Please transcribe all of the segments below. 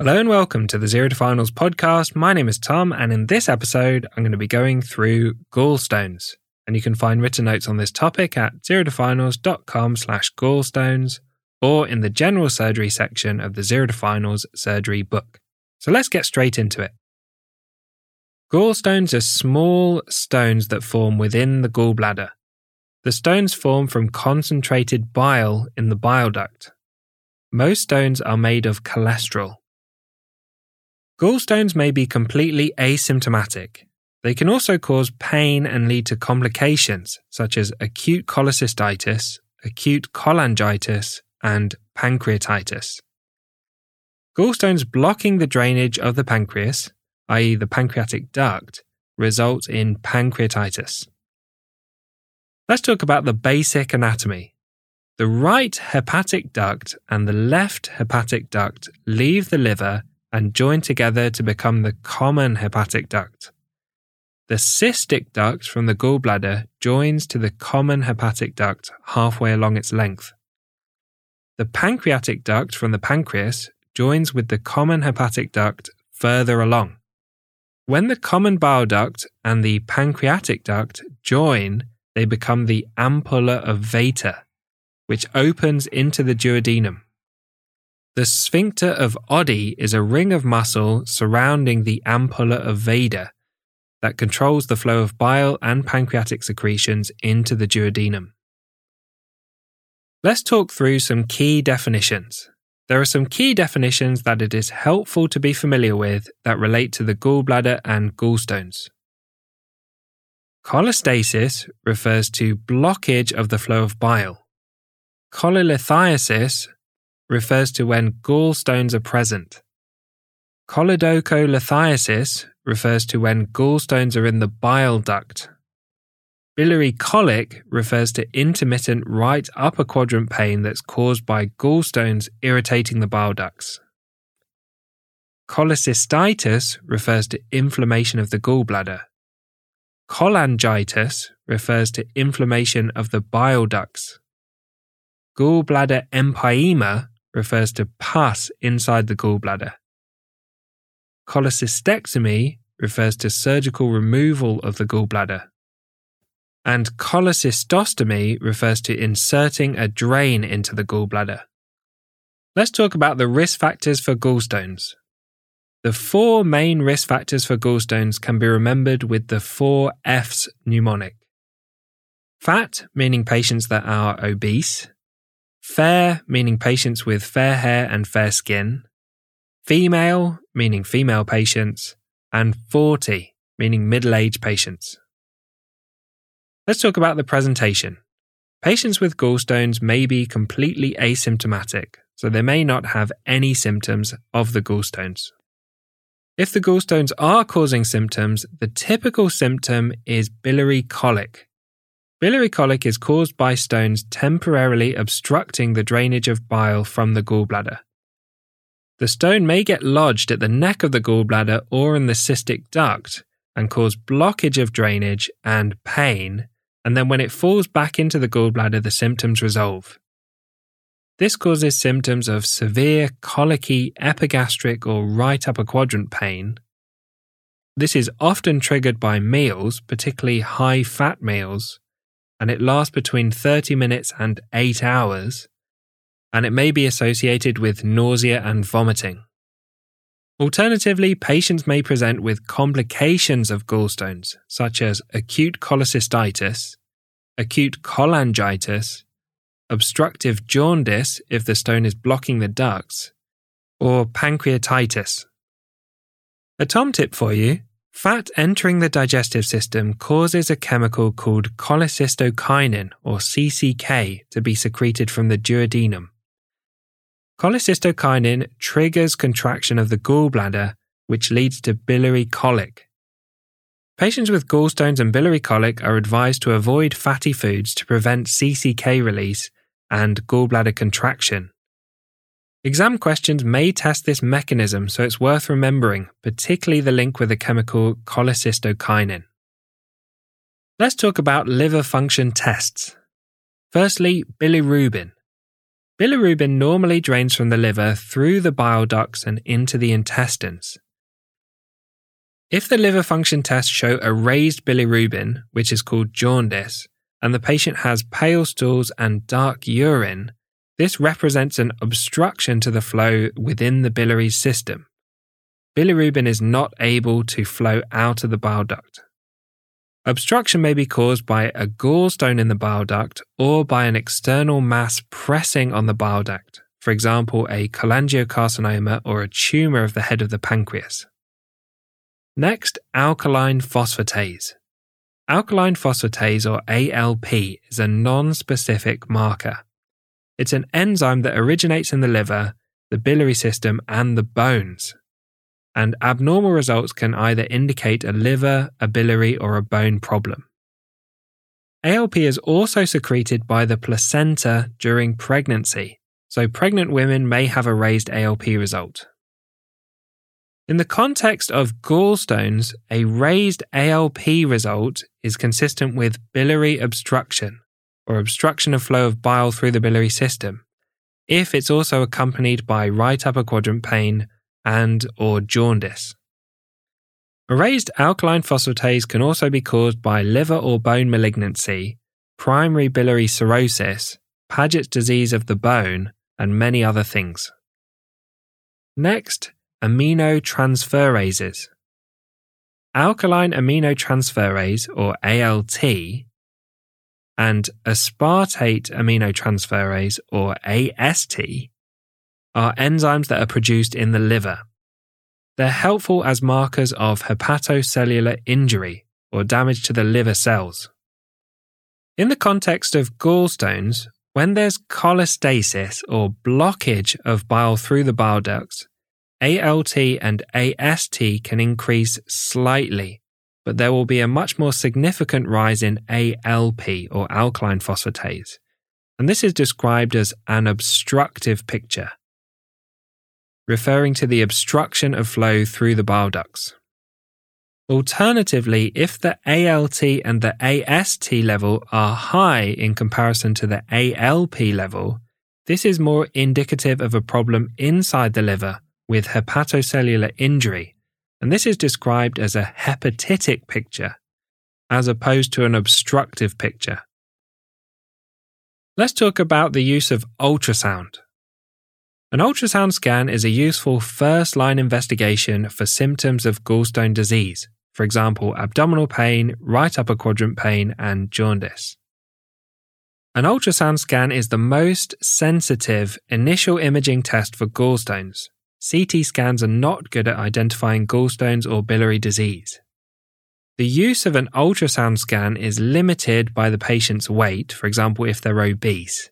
Hello and welcome to the Zero to Finals podcast. My name is Tom, and in this episode, I'm going to be going through gallstones. And you can find written notes on this topic at zerotofinals.com slash gallstones or in the general surgery section of the Zero to Finals surgery book. So let's get straight into it. Gallstones are small stones that form within the gallbladder. The stones form from concentrated bile in the bile duct. Most stones are made of cholesterol. Gallstones may be completely asymptomatic. They can also cause pain and lead to complications such as acute cholecystitis, acute cholangitis, and pancreatitis. Gallstones blocking the drainage of the pancreas, i.e., the pancreatic duct, result in pancreatitis. Let's talk about the basic anatomy. The right hepatic duct and the left hepatic duct leave the liver and join together to become the common hepatic duct. The cystic duct from the gallbladder joins to the common hepatic duct halfway along its length. The pancreatic duct from the pancreas joins with the common hepatic duct further along. When the common bile duct and the pancreatic duct join, they become the ampulla of Vater, which opens into the duodenum. The sphincter of Oddi is a ring of muscle surrounding the ampulla of Vater that controls the flow of bile and pancreatic secretions into the duodenum. Let's talk through some key definitions. There are some key definitions that it is helpful to be familiar with that relate to the gallbladder and gallstones. Cholestasis refers to blockage of the flow of bile. Cholelithiasis refers to when gallstones are present. Choledocholithiasis refers to when gallstones are in the bile duct. Biliary colic refers to intermittent right upper quadrant pain that's caused by gallstones irritating the bile ducts. Cholecystitis refers to inflammation of the gallbladder. Cholangitis refers to inflammation of the bile ducts. Gallbladder empyema refers to pus inside the gallbladder. Cholecystectomy refers to surgical removal of the gallbladder. And cholecystostomy refers to inserting a drain into the gallbladder. Let's talk about the risk factors for gallstones. The four main risk factors for gallstones can be remembered with the four F's mnemonic. Fat, meaning patients that are obese. Fair, meaning patients with fair hair and fair skin. Female, meaning female patients. And 40, meaning middle aged patients. Let's talk about the presentation. Patients with gallstones may be completely asymptomatic, so they may not have any symptoms of the gallstones. If the gallstones are causing symptoms, the typical symptom is biliary colic, Biliary colic is caused by stones temporarily obstructing the drainage of bile from the gallbladder. The stone may get lodged at the neck of the gallbladder or in the cystic duct and cause blockage of drainage and pain, and then when it falls back into the gallbladder, the symptoms resolve. This causes symptoms of severe colicky epigastric or right upper quadrant pain. This is often triggered by meals, particularly high fat meals, and it lasts between 30 minutes and 8 hours, and it may be associated with nausea and vomiting. Alternatively, patients may present with complications of gallstones, such as acute cholecystitis, acute cholangitis, obstructive jaundice if the stone is blocking the ducts, or pancreatitis. A Tom tip for you Fat entering the digestive system causes a chemical called cholecystokinin, or CCK, to be secreted from the duodenum. Cholecystokinin triggers contraction of the gallbladder, which leads to biliary colic. Patients with gallstones and biliary colic are advised to avoid fatty foods to prevent CCK release and gallbladder contraction. Exam questions may test this mechanism, so it's worth remembering, particularly the link with the chemical cholecystokinin. Let's talk about liver function tests. Firstly, bilirubin. Bilirubin normally drains from the liver through the bile ducts and into the intestines. If the liver function tests show a raised bilirubin, which is called jaundice, and the patient has pale stools and dark urine, this represents an obstruction to the flow within the biliary system. Bilirubin is not able to flow out of the bile duct. Obstruction may be caused by a gallstone in the bile duct or by an external mass pressing on the bile duct, for example, a cholangiocarcinoma or a tumor of the head of the pancreas. Next, alkaline phosphatase. Alkaline phosphatase, or ALP, is a non specific marker. It's an enzyme that originates in the liver, the biliary system, and the bones. And abnormal results can either indicate a liver, a biliary, or a bone problem. ALP is also secreted by the placenta during pregnancy, so pregnant women may have a raised ALP result. In the context of gallstones, a raised ALP result is consistent with biliary obstruction, or obstruction of flow of bile through the biliary system, if it's also accompanied by right upper quadrant pain and or jaundice. A raised alkaline phosphatase can also be caused by liver or bone malignancy, primary biliary cirrhosis, Paget's disease of the bone, and many other things. Next, aminotransferases. Alanine aminotransferase, or ALT, and aspartate aminotransferase, or AST, are enzymes that are produced in the liver. They're helpful as markers of hepatocellular injury or damage to the liver cells. In the context of gallstones, when there's cholestasis or blockage of bile through the bile ducts, ALT and AST can increase slightly but there will be a much more significant rise in ALP or alkaline phosphatase, and this is described as an obstructive picture, referring to the obstruction of flow through the bile ducts. Alternatively, if the ALT and the AST level are high in comparison to the ALP level, this is more indicative of a problem inside the liver with hepatocellular injury and this is described as a hepatitic picture, as opposed to an obstructive picture. Let's talk about the use of ultrasound. An ultrasound scan is a useful first line investigation for symptoms of gallstone disease, for example, abdominal pain, right upper quadrant pain, and jaundice. An ultrasound scan is the most sensitive initial imaging test for gallstones CT scans are not good at identifying gallstones or biliary disease. The use of an ultrasound scan is limited by the patient's weight, for example, if they're obese,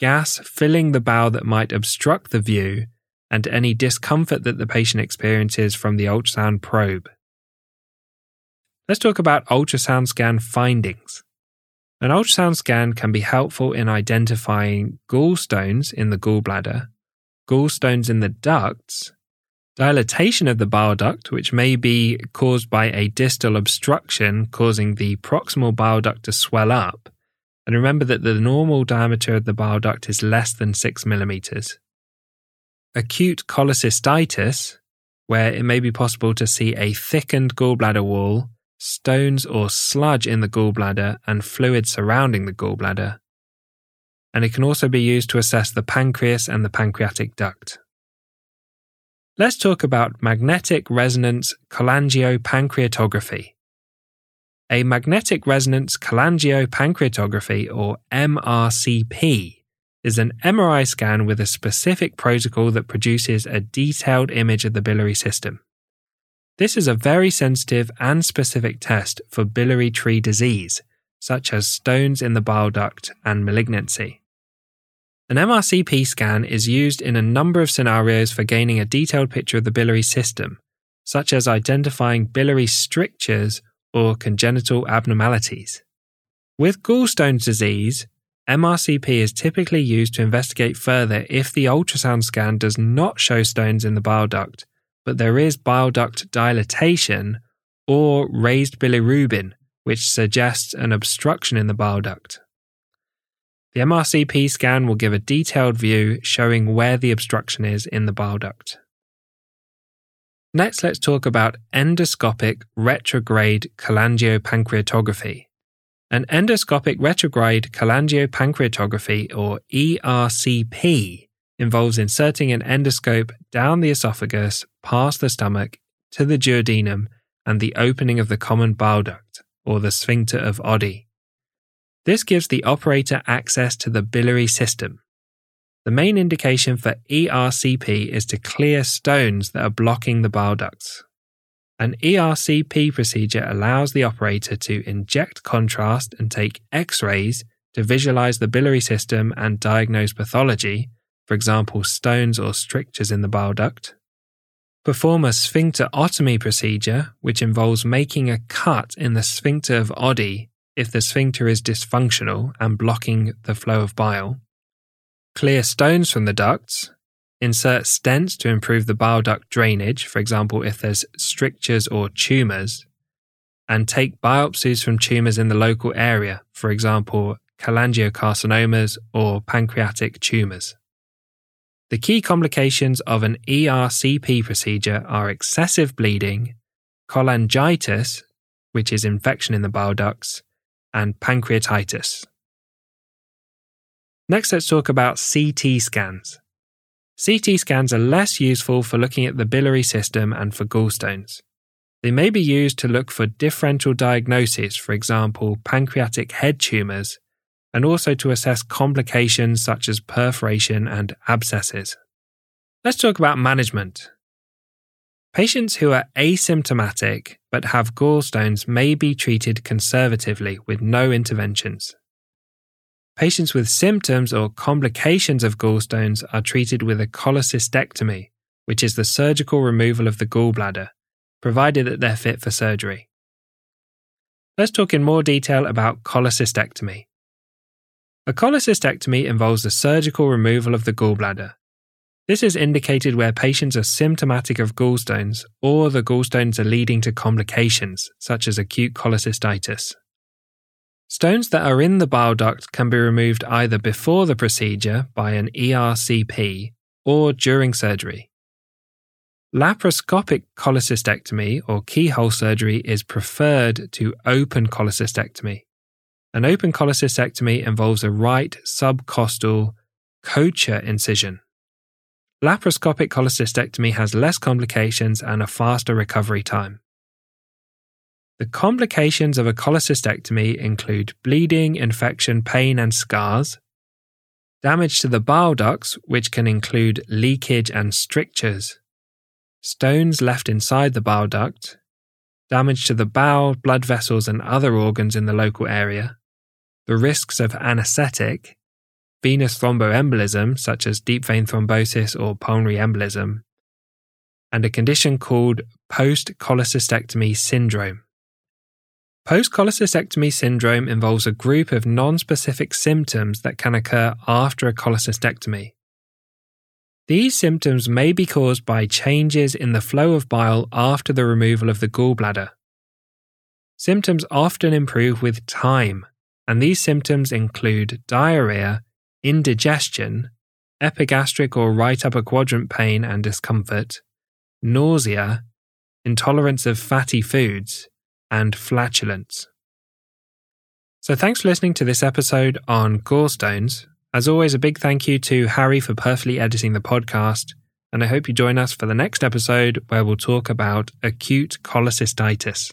gas filling the bowel that might obstruct the view, and any discomfort that the patient experiences from the ultrasound probe. Let's talk about ultrasound scan findings. An ultrasound scan can be helpful in identifying gallstones in the gallbladder gallstones in the ducts, dilatation of the bile duct, which may be caused by a distal obstruction causing the proximal bile duct to swell up. And remember that the normal diameter of the bile duct is less than 6 millimeters. Acute cholecystitis, where it may be possible to see a thickened gallbladder wall, stones or sludge in the gallbladder, and fluid surrounding the gallbladder and it can also be used to assess the pancreas and the pancreatic duct. Let's talk about magnetic resonance cholangiopancreatography. A magnetic resonance cholangiopancreatography, or MRCP, is an MRI scan with a specific protocol that produces a detailed image of the biliary system. This is a very sensitive and specific test for biliary tree disease, such as stones in the bile duct and malignancy. An MRCP scan is used in a number of scenarios for gaining a detailed picture of the biliary system, such as identifying biliary strictures or congenital abnormalities. With gallstones disease, MRCP is typically used to investigate further if the ultrasound scan does not show stones in the bile duct, but there is bile duct dilatation or raised bilirubin, which suggests an obstruction in the bile duct. The MRCP scan will give a detailed view showing where the obstruction is in the bile duct. Next, let's talk about endoscopic retrograde cholangiopancreatography. An endoscopic retrograde cholangiopancreatography, or ERCP, involves inserting an endoscope down the esophagus, past the stomach, to the duodenum, and the opening of the common bile duct, or the sphincter of Oddi. This gives the operator access to the biliary system. The main indication for ERCP is to clear stones that are blocking the bile ducts. An ERCP procedure allows the operator to inject contrast and take X rays to visualize the biliary system and diagnose pathology, for example, stones or strictures in the bile duct. Perform a sphincterotomy procedure, which involves making a cut in the sphincter of Oddi if the sphincter is dysfunctional and blocking the flow of bile. Clear stones from the ducts, Insert stents to improve the bile duct drainage, for example, if there's strictures or tumours. And take biopsies from tumours in the local area, for example, cholangiocarcinomas or pancreatic tumours. The key complications of an ERCP procedure are excessive bleeding, cholangitis, which is infection in the bile ducts, and pancreatitis. Next, let's talk about CT scans. CT scans are less useful for looking at the biliary system and for gallstones. They may be used to look for differential diagnoses, for example, pancreatic head tumours, and also to assess complications such as perforation and abscesses. Let's talk about management. Patients who are asymptomatic but have gallstones may be treated conservatively with no interventions. Patients with symptoms or complications of gallstones are treated with a cholecystectomy, which is the surgical removal of the gallbladder, provided that they're fit for surgery. Let's talk in more detail about cholecystectomy. A cholecystectomy involves the surgical removal of the gallbladder. This is indicated where patients are symptomatic of gallstones or the gallstones are leading to complications, such as acute cholecystitis. Stones that are in the bile duct can be removed either before the procedure by an ERCP or during surgery. Laparoscopic cholecystectomy or keyhole surgery is preferred to open cholecystectomy. An open cholecystectomy involves a right subcostal Kocher incision. Laparoscopic cholecystectomy has less complications and a faster recovery time. The complications of a cholecystectomy include bleeding, infection, pain, and scars, damage to the bile ducts, which can include leakage and strictures, stones left inside the bile duct, damage to the bowel, blood vessels, and other organs in the local area, the risks of anesthetic, venous thromboembolism, such as deep vein thrombosis or pulmonary embolism, and a condition called post cholecystectomy syndrome. Post cholecystectomy syndrome involves a group of non-specific symptoms that can occur after a cholecystectomy. These symptoms may be caused by changes in the flow of bile after the removal of the gallbladder. Symptoms often improve with time, and these symptoms include diarrhea, indigestion, epigastric or right upper quadrant pain and discomfort, nausea, intolerance of fatty foods, and flatulence. So, thanks for listening to this episode on gallstones. As always, a big thank you to Harry for perfectly editing the podcast, and I hope you join us for the next episode where we'll talk about acute cholecystitis.